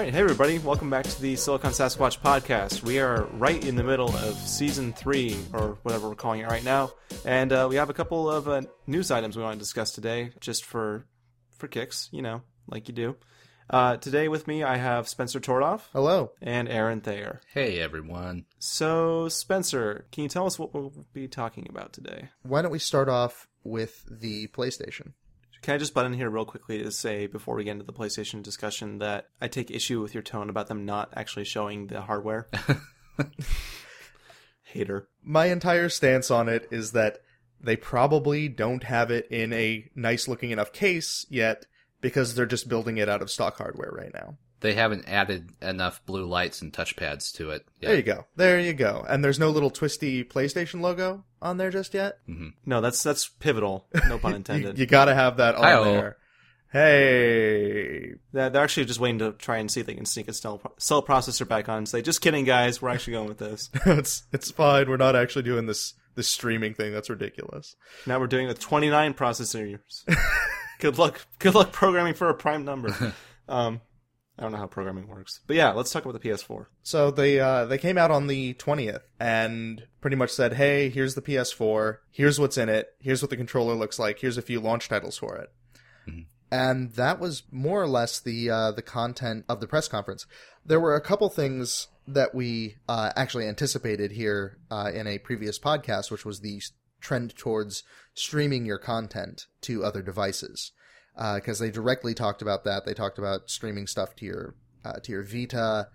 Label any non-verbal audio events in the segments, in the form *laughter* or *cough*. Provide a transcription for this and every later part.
All right, hey everybody, welcome back to the Silicon Sasquatch podcast. We are right in the middle of season three, or whatever we're calling it right now, and uh, we have a couple of uh, news items we want to discuss today, just for for kicks, you know, like you do. Uh, today with me, I have Spencer Tordoff Hello. and Aaron Thayer. Hey everyone. So, Spencer, can you tell us what we'll be talking about today? Why don't we start off with the PlayStation? Can I just butt in here real quickly to say before we get into the PlayStation discussion that I take issue with your tone about them not actually showing the hardware. *laughs* Hater. My entire stance on it is that they probably don't have it in a nice looking enough case yet because they're just building it out of stock hardware right now. They haven't added enough blue lights and touchpads to it. There you go. There you go. And there's no little twisty PlayStation logo on there just yet. No, that's that's pivotal. No pun *laughs* intended. you gotta have that on Hi-oh. there. Hey. They're they're actually just waiting to try and see if they can sneak a cell, cell processor back on and say, just kidding, guys. We're actually going with this. *laughs* it's it's fine. We're not actually doing this this streaming thing. That's ridiculous. Now we're doing the 29 processors. *laughs* good luck. Good luck programming for a prime number. Um, I don't know how programming works, but yeah, let's talk about the PS4. So they uh, they came out on the twentieth and pretty much said, "Hey, here's the PS4. Here's what's in it. Here's what the controller looks like. Here's a few launch titles for it." And that was more or less the uh, the content of the press conference. There were a couple things that we uh, actually anticipated here uh, in a previous podcast, which was the trend towards streaming your content to other devices because they directly talked about that. They talked about streaming stuff to your uh, to your Vita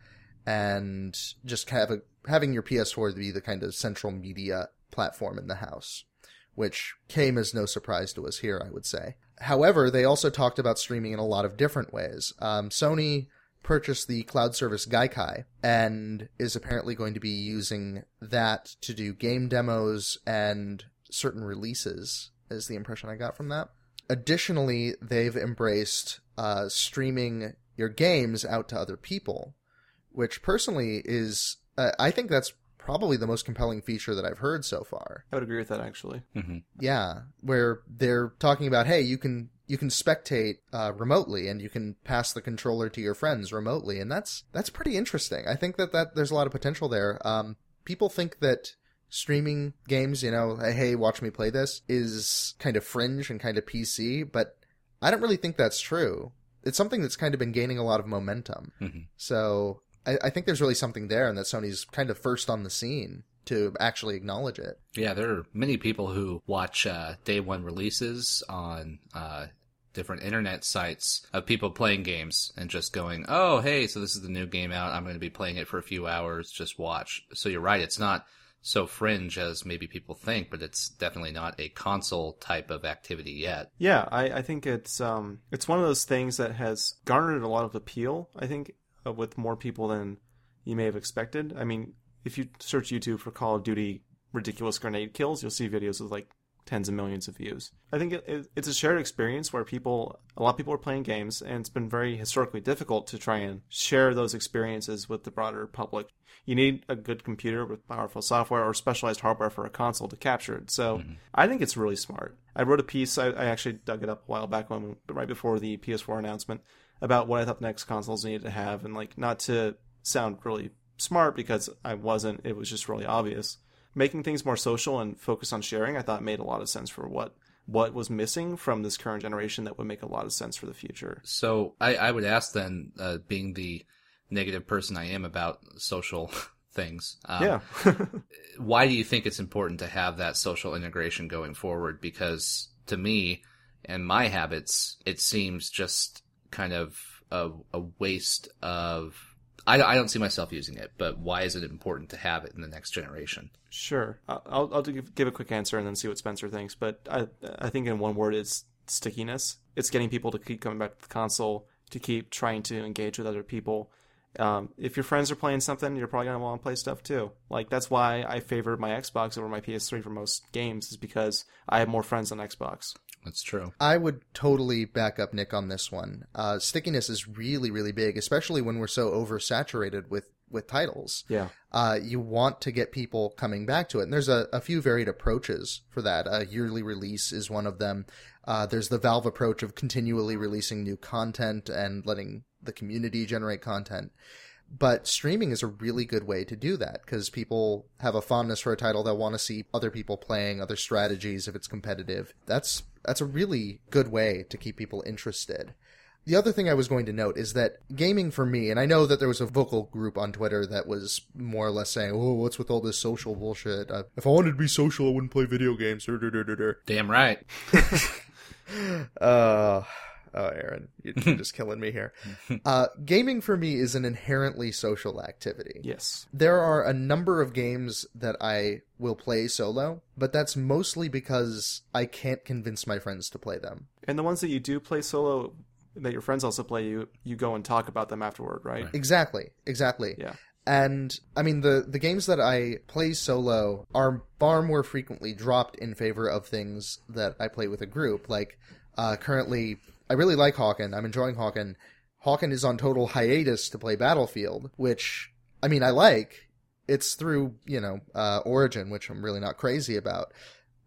and just have a, having your PS4 to be the kind of central media platform in the house, which came as no surprise to us here, I would say. However, they also talked about streaming in a lot of different ways. Um, Sony purchased the cloud service Gaikai and is apparently going to be using that to do game demos and certain releases, is the impression I got from that. Additionally, they've embraced uh, streaming your games out to other people, which personally is, uh, I think that's probably the most compelling feature that I've heard so far. I would agree with that actually. hmm Yeah, where they're talking about, hey, you can you can spectate uh, remotely and you can pass the controller to your friends remotely, and that's that's pretty interesting. I think that that there's a lot of potential there. Um, people think that streaming games, you know, hey, watch me play this, is kind of fringe and kind of PC, but I don't really think that's true. It's something that's kind of been gaining a lot of momentum. hmm So I, I think there's really something there, and that Sony's kind of first on the scene to actually acknowledge it. Yeah, there are many people who watch uh, day one releases on uh, different internet sites of people playing games and just going, "Oh, hey, so this is the new game out. I'm going to be playing it for a few hours. Just watch." So you're right; it's not so fringe as maybe people think, but it's definitely not a console type of activity yet. Yeah, I, I think it's um it's one of those things that has garnered a lot of appeal. I think uh, with more people than you may have expected. I mean, if you search YouTube for Call of Duty ridiculous grenade kills, you'll see videos with like tens of millions of views. I think it, it, it's a shared experience where people, a lot of people are playing games, and it's been very historically difficult to try and share those experiences with the broader public. You need a good computer with powerful software or specialized hardware for a console to capture it. So mm-hmm. I think it's really smart. I wrote a piece, I, I actually dug it up a while back when, right before the PS4 announcement, about what I thought the next consoles needed to have, and like not to sound really smart because I wasn't, it was just really obvious making things more social and focus on sharing, I thought made a lot of sense for what what was missing from this current generation that would make a lot of sense for the future. So I, I would ask then, uh, being the negative person I am about social *laughs* things, um, yeah. *laughs* why do you think it's important to have that social integration going forward? Because to me and my habits, it seems just kind of a, a waste of. I, I don't see myself using it, but why is it important to have it in the next generation? Sure. I'll I'll give, give a quick answer and then see what Spencer thinks. But I I think in one word, it's stickiness. It's getting people to keep coming back to the console, to keep trying to engage with other people. Um, if your friends are playing something, you're probably gonna want to play stuff too. Like that's why I favor my Xbox over my PS3 for most games, is because I have more friends on Xbox. That's true. I would totally back up Nick on this one. Uh, stickiness is really, really big, especially when we're so oversaturated with with titles. Yeah. Uh, you want to get people coming back to it, and there's a, a few varied approaches for that. A yearly release is one of them. Uh, there's the Valve approach of continually releasing new content and letting the community generate content. But streaming is a really good way to do that because people have a fondness for a title. They'll want to see other people playing, other strategies if it's competitive. That's that's a really good way to keep people interested. The other thing I was going to note is that gaming for me, and I know that there was a vocal group on Twitter that was more or less saying, "Oh, what's with all this social bullshit? Uh, if I wanted to be social, I wouldn't play video games." Damn right. *laughs* uh, oh, Aaron, *laughs* you're just killing me here. Uh, gaming for me is an inherently social activity. Yes. There are a number of games that I will play solo, but that's mostly because I can't convince my friends to play them. And the ones that you do play solo, that your friends also play, you you go and talk about them afterward, right? Right. Exactly, exactly. Yeah. And I mean the the games that I play solo are far more frequently dropped in favor of things that I play with a group. Like uh, currently, I really like Hawken. I'm enjoying Hawken. Hawken is on total hiatus to play Battlefield, which I mean I like. It's through you know uh, Origin, which I'm really not crazy about,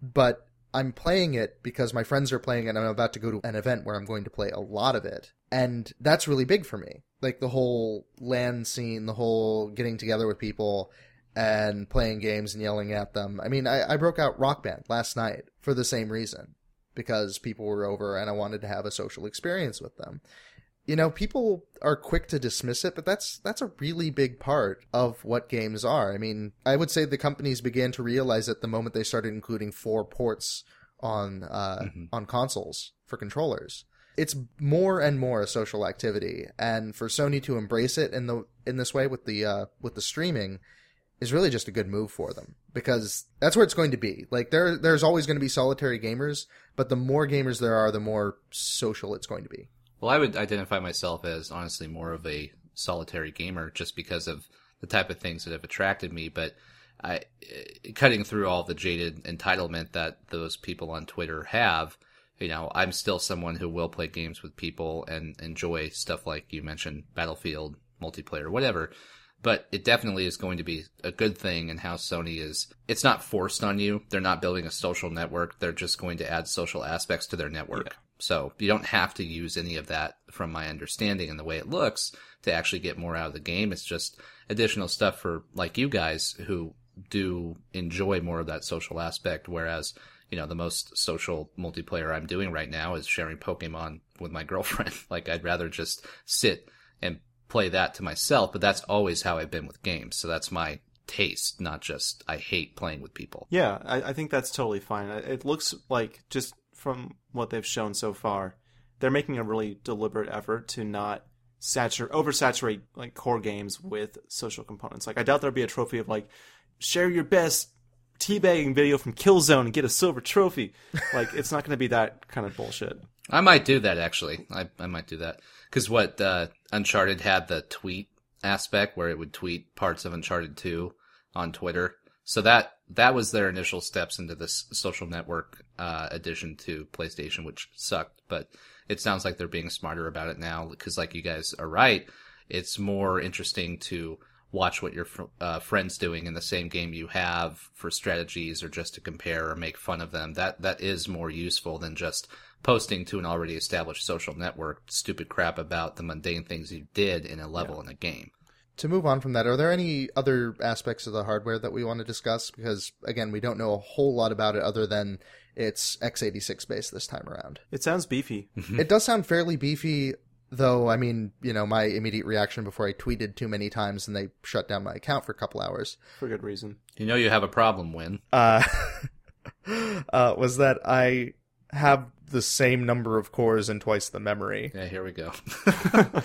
but I'm playing it because my friends are playing it and I'm about to go to an event where I'm going to play a lot of it. And that's really big for me. Like the whole LAN scene, the whole getting together with people and playing games and yelling at them. I mean, I, I broke out Rock Band last night for the same reason because people were over and I wanted to have a social experience with them. You know, people are quick to dismiss it, but that's that's a really big part of what games are. I mean, I would say the companies began to realize it the moment they started including four ports on uh, Mhm. on consoles for controllers. It's more and more a social activity, and for Sony to embrace it in the in this way with the uh, with the streaming is really just a good move for them because that's where it's going to be. Like there there's always going to be solitary gamers, but the more gamers there are, the more social it's going to be. Well, I would identify myself as honestly more of a solitary gamer just because of the type of things that have attracted me. But I, eh, cutting through all the jaded entitlement that those people on Twitter have, you know, I'm still someone who will play games with people and enjoy stuff like you mentioned, Battlefield, multiplayer, whatever. But it definitely is going to be a good thing in how Sony is. It's not forced on you. They're not building a social network. They're just going to add social aspects to their network. So you don't have to use any of that from my understanding and the way it looks to actually get more out of the game. It's just additional stuff for like you guys who do enjoy more of that social aspect. Whereas, you know, the most social multiplayer I'm doing right now is sharing Pokemon with my *laughs* girlfriend. like I'd rather just sit and play that to myself, but that's always how I've been with games. So that's my taste, not just I hate playing with people. Yeah, I, I think that's totally fine. It looks like just from what they've shown so far, they're making a really deliberate effort to not saturate oversaturate like core games with social components. Like I doubt there'll be a trophy of like share your best teabagging video from Killzone and get a silver trophy. Like it's not going to be that kind of bullshit. I might do that actually. I, I might do that because what uh, Uncharted had the tweet aspect where it would tweet parts of Uncharted 2 on Twitter. So that that was their initial steps into this social network uh, addition to PlayStation, which sucked. But it sounds like they're being smarter about it now because, like you guys are right, it's more interesting to watch what your fr- uh, friends doing in the same game you have for strategies or just to compare or make fun of them. That that is more useful than just posting to an already established social network stupid crap about the mundane things you did in a level in a game. To move on from that, are there any other aspects of the hardware that we want to discuss? Because again, we don't know a whole lot about it other than it's x86 based this time around. It sounds beefy. *laughs* It does sound fairly beefy, though. I mean, you know, my immediate reaction before I tweeted too many times and they shut down my account for a couple hours for good reason. You know you have a problem when uh, *laughs* uh, was that I have the same number of cores and twice the memory yeah, here we go. *laughs*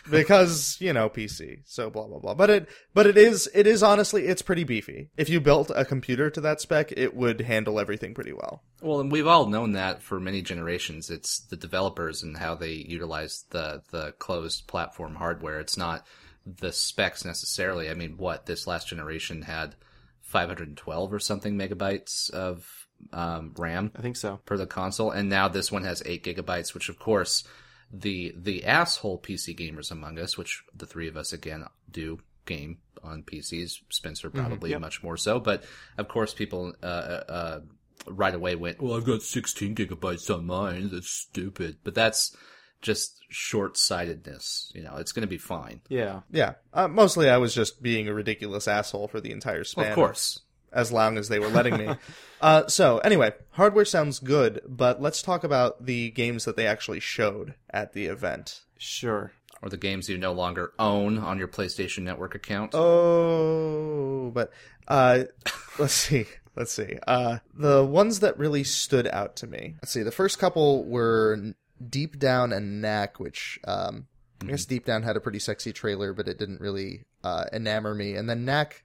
*laughs* because you know PC. So blah blah blah. But it but it is it is honestly it's pretty beefy. If you built a computer to that spec, it would handle everything pretty well. Well, and we've all known that for many generations. It's the developers and how they utilize the the closed platform hardware. It's not the specs necessarily. I mean, what this last generation had 512 or something megabytes of um, RAM I think so. per the console, and now this one has eight gigabytes, which of course the the asshole PC gamers among us, which the three of us again do game on PCs. Spencer probably yep. much more so, but of course people uh, uh, right away went, "Well, I've got 16 gigabytes on mine. That's stupid." But that's just short-sightedness. You know, it's going to be fine. Yeah. Yeah. Uh, mostly I was just being a ridiculous asshole for the entire span. of course. As long as they were letting me. *laughs* uh, so, anyway, hardware sounds good, but let's talk about the games that they actually showed at the event. Sure. Or the games you no longer own on your PlayStation Network account. Oh, but uh, *laughs* let's see. Let's see. Uh, the ones that really stood out to me. Let's see. The first couple were Deep Down and Knack, which um, I guess Deep Down had a pretty sexy trailer, but it didn't really uh, enamor me. And then Knack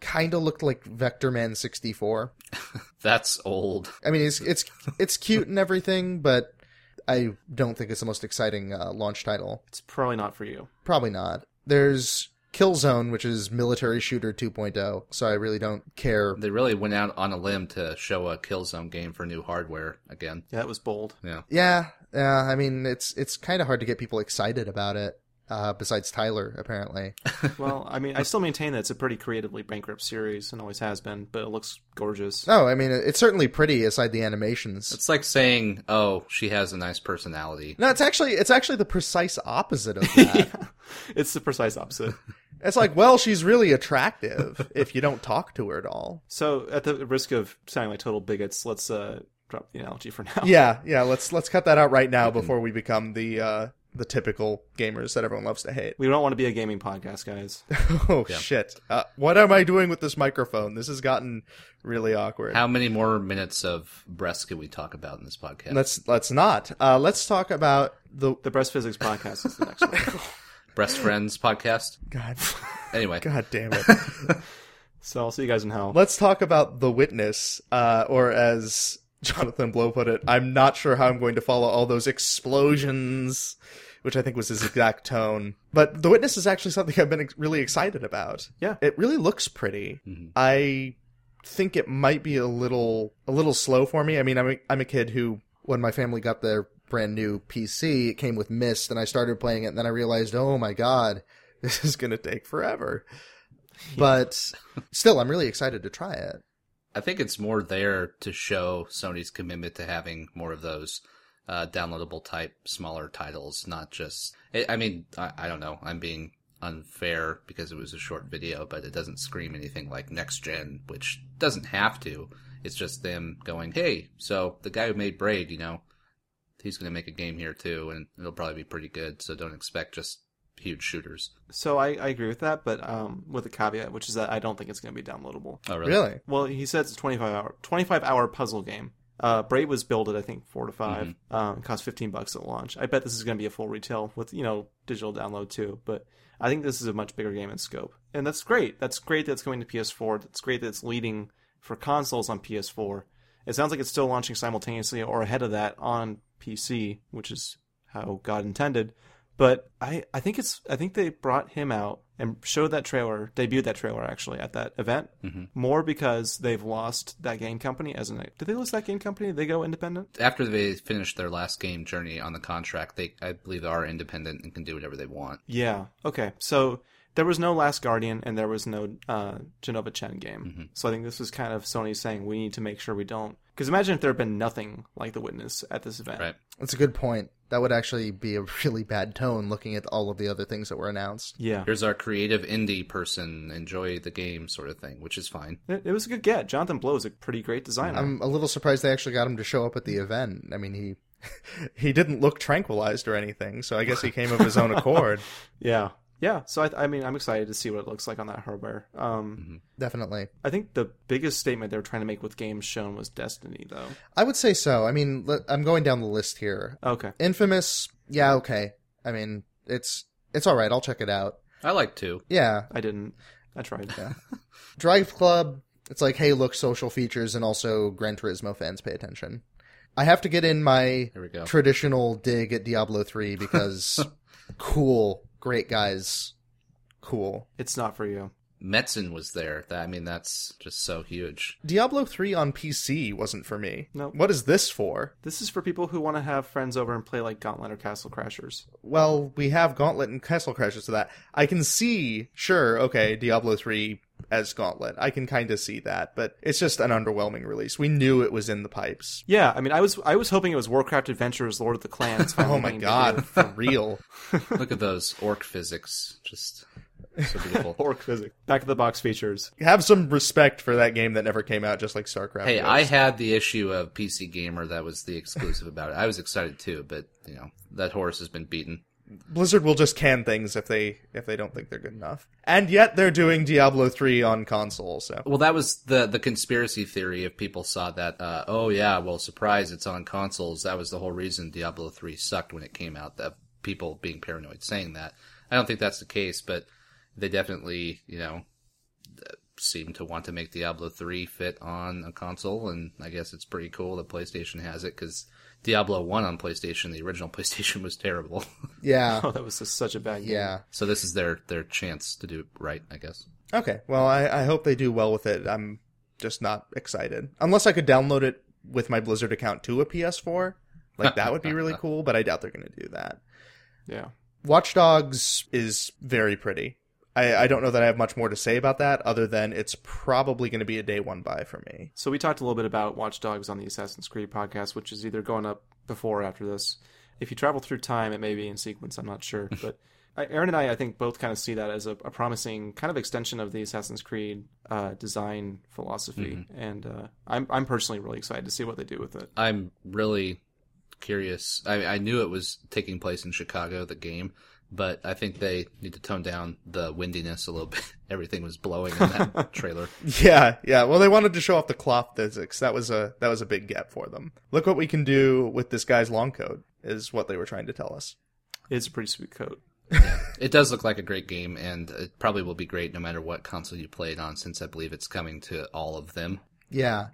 kind of looked like Vector Man 64. *laughs* That's old. I mean, it's it's it's cute and everything, but I don't think it's the most exciting uh, launch title. It's probably not for you. Probably not. There's Killzone, which is military shooter 2.0, so I really don't care. They really went out on a limb to show a Killzone game for new hardware again. Yeah, that was bold. Yeah. Yeah, yeah. I mean, it's it's kind of hard to get people excited about it. Uh, besides Tyler, apparently. *laughs* Well, I mean, I still maintain that it's a pretty creatively bankrupt series and always has been, but it looks gorgeous. No, I mean it's certainly pretty aside the animations. It's like saying, "Oh, she has a nice personality." No, it's actually it's actually the precise opposite of *laughs* that. It's the precise opposite. *laughs* It's like, well, she's really attractive if you don't talk to her at all. So, at the risk of sounding like total bigots, let's uh, drop the analogy for now. Yeah, yeah. Let's let's cut that out right now before we become the uh, the typical gamers that everyone loves to hate. We don't want to be a gaming podcast, guys. *laughs* oh shit! Uh, what am I doing with this microphone? This has gotten really awkward. How many more minutes of breasts can we talk about in this podcast? Let's let's not. Uh, let's talk about the The Breast Physics podcast is the next one. *laughs* Breast Friends podcast. God. Anyway, *laughs* God damn it. So, I'll see you guys in hell. let's talk about the witness, uh, or as Jonathan Blow put it, I'm not sure how I'm going to follow all those explosions, which I think was his exact tone. But the witness is actually something I've been ex- really excited about. Yeah. it really looks pretty. Mm-hmm. I think it might be a little a little slow for me. I mean, I'm a, I'm a kid who, when my family got their brand new PC, it came with Myst and I started playing it, and then I realized, oh my god, *laughs* this is going to take forever. But still, I'm really excited to try it. I think it's more there to show Sony's commitment to having more of those uh, downloadable type smaller titles, not just. I mean, I, I don't know. I'm being unfair because it was a short video, but it doesn't scream anything like next gen, which doesn't have to. It's just them going, "Hey, so the guy who made Braid, you know, he's going to make a game here too, and it'll probably be pretty good. So don't expect just huge shooters." So, I, I agree with that, but um, with a caveat, which is that I don't think it's going to be downloadable. Oh, really? Really? Well, he said it's a 25 hour 25 hour puzzle game. Uh, Braid was billed at I think four to 5 Um, cost fifteen bucks at launch. I bet this is going to be a full retail with you know digital download too. But I think this is a much bigger game in scope, and that's great. That's great that it's going to PS4. That's great that it's leading for consoles on PS4. It sounds like it's still launching simultaneously or ahead of that on PC, which is how God intended. But I, I think it's I think they brought him out and showed that trailer, debuted that trailer actually at that event, more because they've lost that game company as an. Did they lose that game company? Did they go independent? After they finish their last game journey on the contract, they I believe are independent and can do whatever they want. Yeah. Okay. So there was no Last Guardian and there was no uh, Jenova Chen game. So I think this was kind of Sony saying we need to make sure we don't. Because imagine if there had been nothing like The Witness at this event. Right. That's a good point. That would actually be a *laughs* really bad tone looking at all of the other things that were announced. Yeah. Here's our creative indie person, enjoy the game sort of thing, which is fine. It, it was a good get. Jonathan Blow is a pretty great designer. I'm a little surprised they actually got him to show up at the event. I mean, he *laughs* he didn't look tranquilized or anything, so I guess he came of his own *laughs* accord. yeah. Yeah. So I, I mean, I'm excited to see what it looks like on that hardware. Um, Definitely. I think the biggest statement they were trying to make with games shown was Destiny, though. I would say so. I mean, I'm going down the list here. Okay. Infamous, yeah, okay. I mean, it's it's all right. I'll check it out. I like to. Yeah, I didn't. I tried. Yeah. *laughs* Drive Club. It's like, hey, look, social features, and also Gran Turismo fans pay attention. I have to get in my Here we go. traditional dig at Diablo 3 because *laughs* cool, great guys, cool. It's not for you. Metzen was there. That, I mean, that's just so huge. Diablo 3 on PC wasn't for me. Nope. What is this for? This is for people who want to have friends over and play like Gauntlet or Castle Crashers. Well, we have Gauntlet and Castle Crashers to that. I can see, sure, okay, Diablo 3 as Gauntlet. I can kind of see that, but it's just an underwhelming release. We knew it was in the pipes. Yeah, I mean, I was I was hoping it was Warcraft Adventures, Lord of the Clans. *laughs* Oh my god, for *laughs* real. Look at those orc physics. Just so beautiful. *laughs* Orc physics. Back of the box features. Have some respect for that game that never came out, just like StarCraft. Hey, was. I had the issue of PC Gamer that was the exclusive about it. I was excited too, but you know that horse has been beaten. Blizzard will just can things if they if they don't think they're good enough. And yet they're doing Diablo 3 on console, so Well, that was the the conspiracy theory. If people saw that, uh, oh yeah, well, surprise, it's on consoles. That was the whole reason Diablo three sucked when it came out. That people being paranoid saying that. I don't think that's the case, but they definitely, you know, seem to want to make Diablo 3 fit on a console, and I guess it's pretty cool that PlayStation has it because Diablo 1 on PlayStation, the original *laughs* PlayStation, was terrible. *laughs* yeah. *laughs* Oh, that was just such a bad game. Yeah. so this is their their chance to do it right, I guess. Okay. Well, I, I hope they do well with it. I'm just not excited. Unless I could download it with my Blizzard account to a PS4. Like that would be really cool, but I doubt they're going to do that. Yeah. Watch Dogs is very pretty. I, I don't know that I have much more to say about that other than it's probably going to be a day one buy for me. So we talked a little bit about Watch Dogs on the Assassin's Creed podcast, which is either going up before or after this. If you travel through time, it may be in sequence. I'm not sure, *laughs* but Aaron and I, I think, both kind of see that as a, a promising kind of extension of the Assassin's Creed uh, design philosophy, and uh, I'm I'm personally really excited to see what they do with it. I'm really curious. I, I knew it was taking place in Chicago, the game, but I think they need to tone down the windiness a little bit. *laughs* Everything was blowing in that *laughs* trailer. Yeah, yeah. Well, they wanted to show off the cloth physics. That was a that was a big gap for them. Look what we can do with this guy's long coat is what they were trying to tell us. It's a pretty sweet coat. It does look like a great game, and it probably will be great no matter what console you play it on, since I believe it's coming to all of them. Yeah.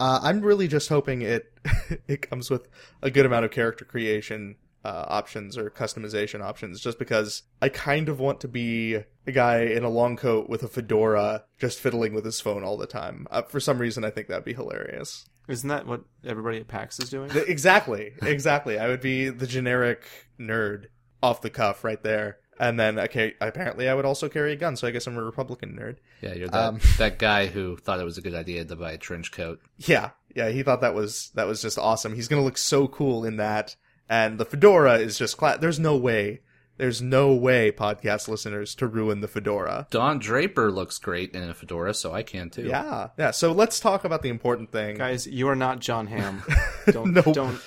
Uh, I'm really just hoping it *laughs* it comes with a good amount of character creation uh, options or customization options, just because I kind of want to be a guy in a long coat with a fedora, just fiddling with his phone all the time. Uh, for some reason, I think that'd be hilarious. Isn't that what everybody at PAX is doing? Exactly, exactly. I would be the generic nerd off the cuff right there. And then okay, apparently I would also carry a gun, so I guess I'm a Republican nerd. Yeah, you're that Um, *laughs* that guy who thought it was a good idea to buy a trench coat. Yeah, yeah, he thought that was that was just awesome. He's gonna look so cool in that, and the fedora is just cla- There's no way, there's no way, podcast listeners, to ruin the fedora. Don Draper looks great in a fedora, so I can too. Yeah, yeah. So let's talk about the important thing. Guys, you are not Jon Hamm. *laughs* Don't No. don't.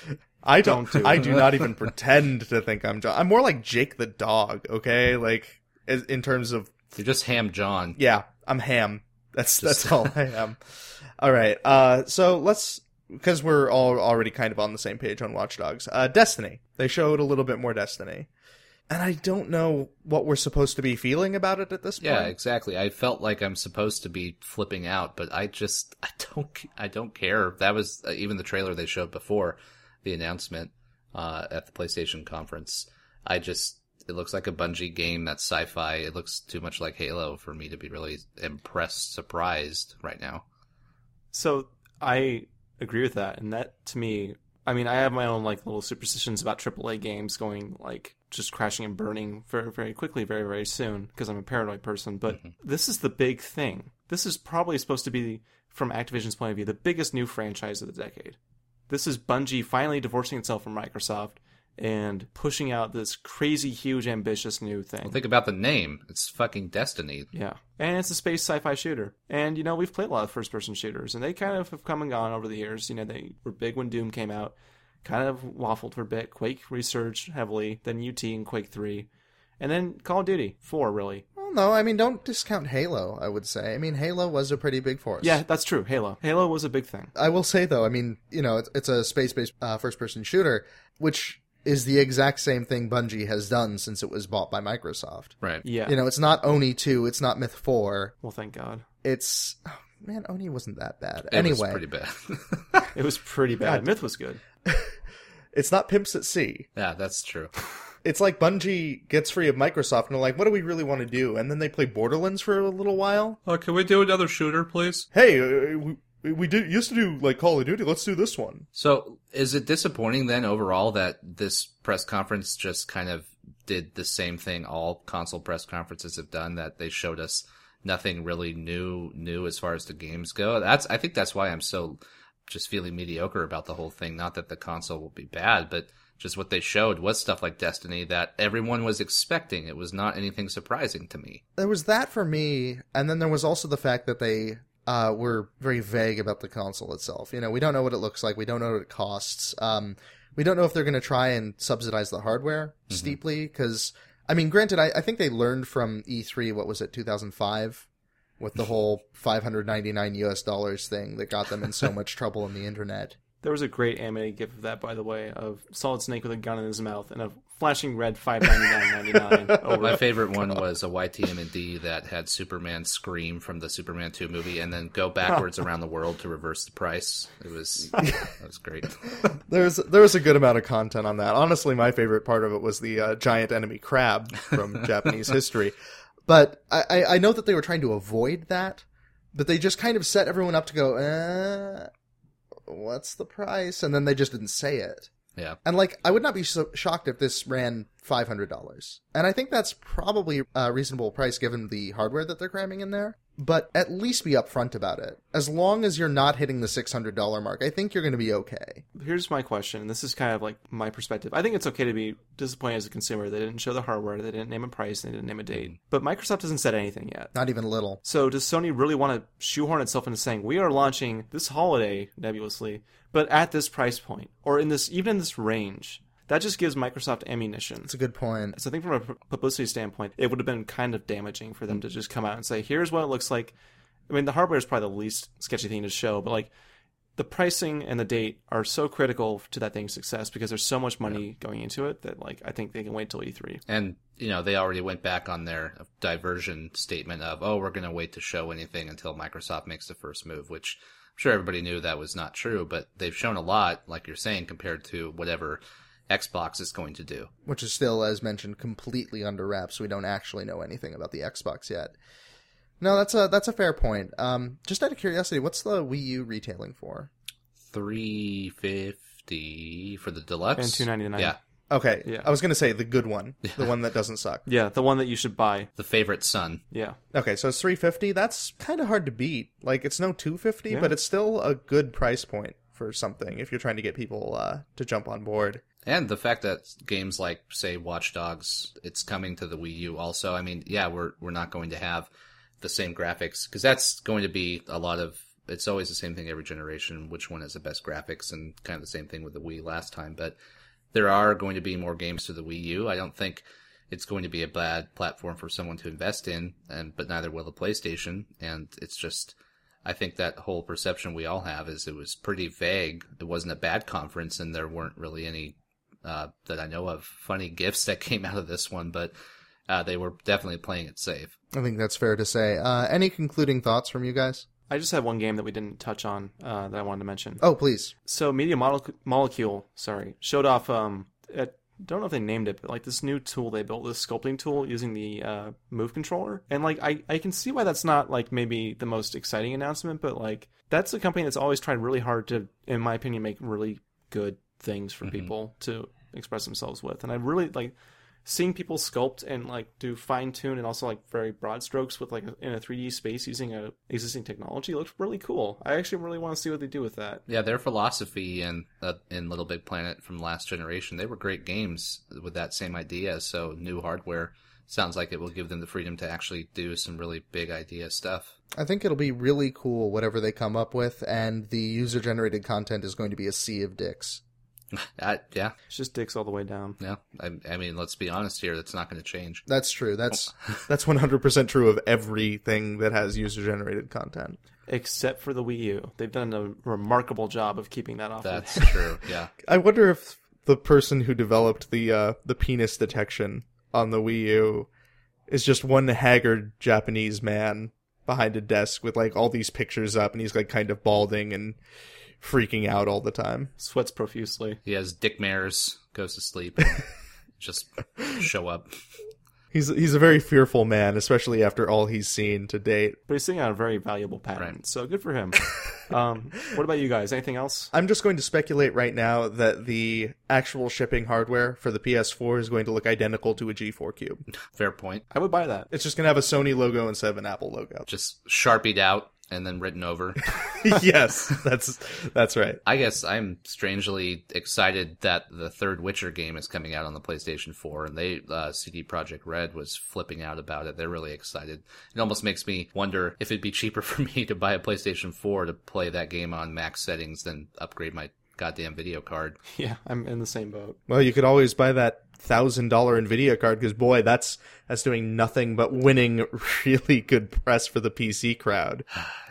I don't, don't do I do not even pretend to think I'm John. I'm more like Jake the dog. Okay, like as- in terms of You're just Ham John. Yeah, I'm ham. That's Just- that's all *laughs* I am. All right. Uh, so let's because we're all already kind of on the same page on Watch Dogs. Uh, Destiny. They showed a little bit more Destiny, and I don't know what we're supposed to be feeling about it at this point. Yeah, exactly. I felt like I'm supposed to be flipping out, but I just I don't I don't care. That was uh, even the trailer they showed before the announcement uh, at the PlayStation conference. I just it looks like a Bungie game that's sci-fi. It looks too much like Halo for me to be really impressed, surprised right now. So I agree with that, and that to me, I mean, I have my own like little superstitions about AAA games going like just crashing and burning very very quickly, very very soon because I'm a paranoid person. But mm-hmm. this is the big thing. This is probably supposed to be, from Activision's point of view, the biggest new franchise of the decade. This is Bungie finally divorcing itself from Microsoft and pushing out this crazy, huge, ambitious new thing. Think about the name. It's fucking Destiny. Yeah. And it's a space sci-fi shooter. And you know, we've played a lot of first-person shooters and they kind of have come and gone over the years. You know, they were big when Doom came out, kind of waffled for a bit. Quake resurged heavily, then UT and Quake 3, and then Call of Duty 4 really. Well, no, I mean, don't discount Halo. I would say. I mean, Halo was a pretty big force. Yeah, that's true. Halo. Halo was a big thing. I will say though, I mean, you know, it's, it's a space-based uh, first-person shooter, which is the exact same thing Bungie has done since it was bought by Microsoft. Right. Yeah. You know, it's not Oni 2, it's not Myth 4. well, thank God. It's oh, man, Oni wasn't that bad. It was anyway, pretty bad. *laughs* It was pretty bad. God. Myth was good. *laughs* it's not Pimps at Sea. yeah, that's true. *laughs* It's like Bungie gets free of Microsoft and they're like, what do we really want to do? And then they play Borderlands for a little while. Oh, can we do another shooter, please? Hey, uh, we, we did used to do like Call of Duty. Let's do this one. So, is it disappointing then overall that this press conference just kind of did the same thing all console press conferences have done? That they showed us nothing really new new as far as the games go. That's I think that's why I'm so just feeling mediocre about the whole thing. Not that the console will be bad, but just what they showed was stuff like Destiny that everyone was expecting. It was not anything surprising to me. There was that for me, and then there was also the fact that they uh, were very vague about the console itself. You know, we don't know what it looks like. We don't know what it costs. Um, we don't know if they're going to try and subsidize the hardware steeply because, I mean, granted, I, I think they learned from E3. What was it, 2005, with the *laughs* whole 599 US dollars thing that got them in so much trouble on the internet. There was a great animated gif of that, by the way, of Solid Snake with a gun in his mouth and a flashing red five ninety nine ninety nine. *laughs* My favorite one was a YTMND that had Superman scream from the Superman 2 movie and then go backwards around the world to reverse the price. It was that was great. *laughs* There's there was a good amount of content on that. Honestly, my favorite part of it was the uh, giant enemy crab from *laughs* Japanese history. But I, I I know that they were trying to avoid that, but they just kind of set everyone up to go, uh, what's the price? And then they just didn't say it. Yeah. And like, I would not be so shocked if this ran five hundred dollars. And I think that's probably a reasonable price given the hardware that they're cramming in there. But at least be upfront about it. As long as you're not hitting the six hundred dollar mark, I think you're going to be okay. Here's my question, and this is kind of like my perspective. I think it's okay to be disappointed as a consumer. They didn't show the hardware, they didn't name a price, they didn't name a date. Mm-hmm. But Microsoft hasn't said anything yet. Not even a little. So does Sony really want to shoehorn itself into saying we are launching this holiday nebulously, but at this price point or in this even in this range? That just gives Microsoft ammunition. It's a good point. So I think from a publicity standpoint, it would have been kind of damaging for them to just come out and say, "Here's what it looks like." I mean, the hardware is probably the least sketchy thing to show, but like the pricing and the date are so critical to that thing's success because there's so much money going into it that like I think they can wait till E E3. And you know, they already went back on their diversion statement of, "Oh, we're going to wait to show anything until Microsoft makes the first move," which I'm sure everybody knew that was not true, but they've shown a lot like you're saying compared to whatever Xbox is going to do. Which is still, as mentioned, completely under wraps. We don't actually know anything about the Xbox yet. No, that's a that's a fair point. Um, just out of curiosity, what's the Wii U retailing for? 350 for the deluxe And 299. Yeah. Okay, Yeah. I was gonna say the good one, *laughs* the one that doesn't suck. Yeah, the one that you should buy. The favorite son. Yeah. Okay, so it's three fifty. That's kind of hard to beat. Like it's no two fifty, Yeah. but it's still a good price point for something if you're trying to get people uh, to jump on board. And the fact that games like, say, Watch Dogs, it's coming to the Wii U also. I mean, yeah, we're we're not going to have the same graphics because that's going to be a lot of. It's always the same thing every generation. Which one has the best graphics, and kind of the same thing with the Wii last time. But there are going to be more games to the Wii U. I don't think it's going to be a bad platform for someone to invest in, and but neither will the PlayStation. And it's just, I think that whole perception we all have is it was pretty vague. It wasn't a bad conference, and there weren't really any uh, that I know of funny gifts that *laughs* came out of this one, but uh, they were definitely playing it safe. I think that's fair to say. Uh, any concluding thoughts from you guys? I just had one game that we didn't touch on uh, that I wanted to mention. Oh, please. So Media Model- Molecule, sorry, showed off. Um, I don't know if they named it, but like this new tool they built, this sculpting tool using the uh, Move controller, and like I I can see why that's not like maybe the most exciting announcement, but like that's a company that's always tried really hard to, in my opinion, make really good things for people to express themselves with, and I really like seeing people sculpt and like do fine tune and also like very broad strokes with like in a 3D space using a existing technology looks really cool. I actually really want to see what they do with that. Yeah, their philosophy and uh, in Little Big Planet from last generation, they were great games with that same idea. So new hardware sounds like it will give them the freedom to actually do some really big idea stuff. I think it'll be really cool, whatever they come up with, and the user generated content is going to be a sea of dicks. *laughs* Uh, yeah, It's just dicks all the way down. yeah. I, I mean, let's be honest here. That's not going to change. That's true. That's *laughs* that's one hundred percent true of everything that has user generated content. Except for the Wii U. They've done a remarkable job of keeping that off. That's there. *laughs* true. Yeah. I wonder if the person who developed the uh, the penis detection on the Wii U is just one haggard Japanese man behind a desk with like all these pictures up, and he's like kind of balding and freaking out all the time. Sweats profusely. He has dick mares, goes to sleep, and *laughs* just show up. He's he's a very fearful man, especially after all he's seen to date. But he's sitting on a very valuable patent, Right. so good for him. *laughs* um, what about you guys? Anything else? I'm just going to speculate right now that the actual shipping hardware for the PS4 is going to look identical to a G4 Cube. Fair point. I would buy that. It's just going to have a Sony logo instead of an Apple logo. Just sharpied out and then written over. *laughs* yes, that's that's right. I guess I'm strangely excited that the third Witcher game is coming out on the PlayStation 4, and they uh, CD Projekt Red was flipping out about it. They're really excited. It almost makes me wonder if it'd be cheaper *laughs* for me to buy a PlayStation 4 to play that game on max settings than upgrade my goddamn video card. Yeah, I'm in the same boat. Well, you could always buy that thousand dollar Nvidia card because boy, that's that's doing nothing but winning really good press for the PC crowd.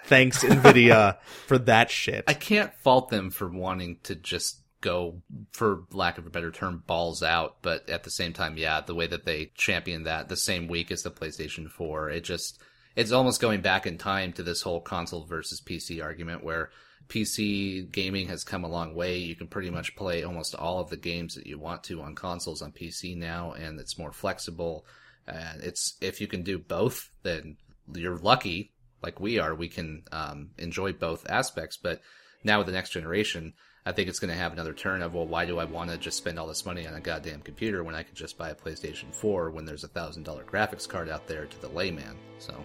Thanks Nvidia *laughs* for that shit. I can't fault them for wanting to just go, for lack of a better term, balls out. But at the same time, yeah, the way that they championed that the same week as the PlayStation 4, it just, it's almost going back in time to this whole console versus PC argument where PC gaming has come a long way. You can pretty much play almost all of the games that you want to on consoles on PC now, and it's more flexible. And it's, if you can do both, then you're lucky, like we are. We can, um, enjoy both aspects, but now with the next generation, I think it's going to have another turn of, well, why do I want to just spend all this money on a goddamn computer when I could just buy a PlayStation 4 when there's a thousand dollar graphics card out there to the layman? So,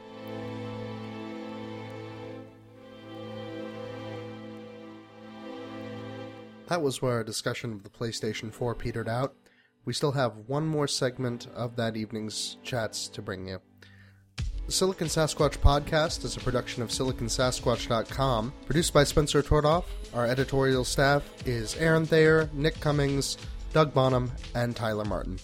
That was where our discussion of the PlayStation 4 petered out. We still have one more segment of that evening's chats to bring you. The Silicon Sasquatch podcast is a production of siliconsasquatch.com, produced by Spencer Tordoff. Our editorial staff is Aaron Thayer, Nick Cummings, Doug Bonham, and Tyler Martin.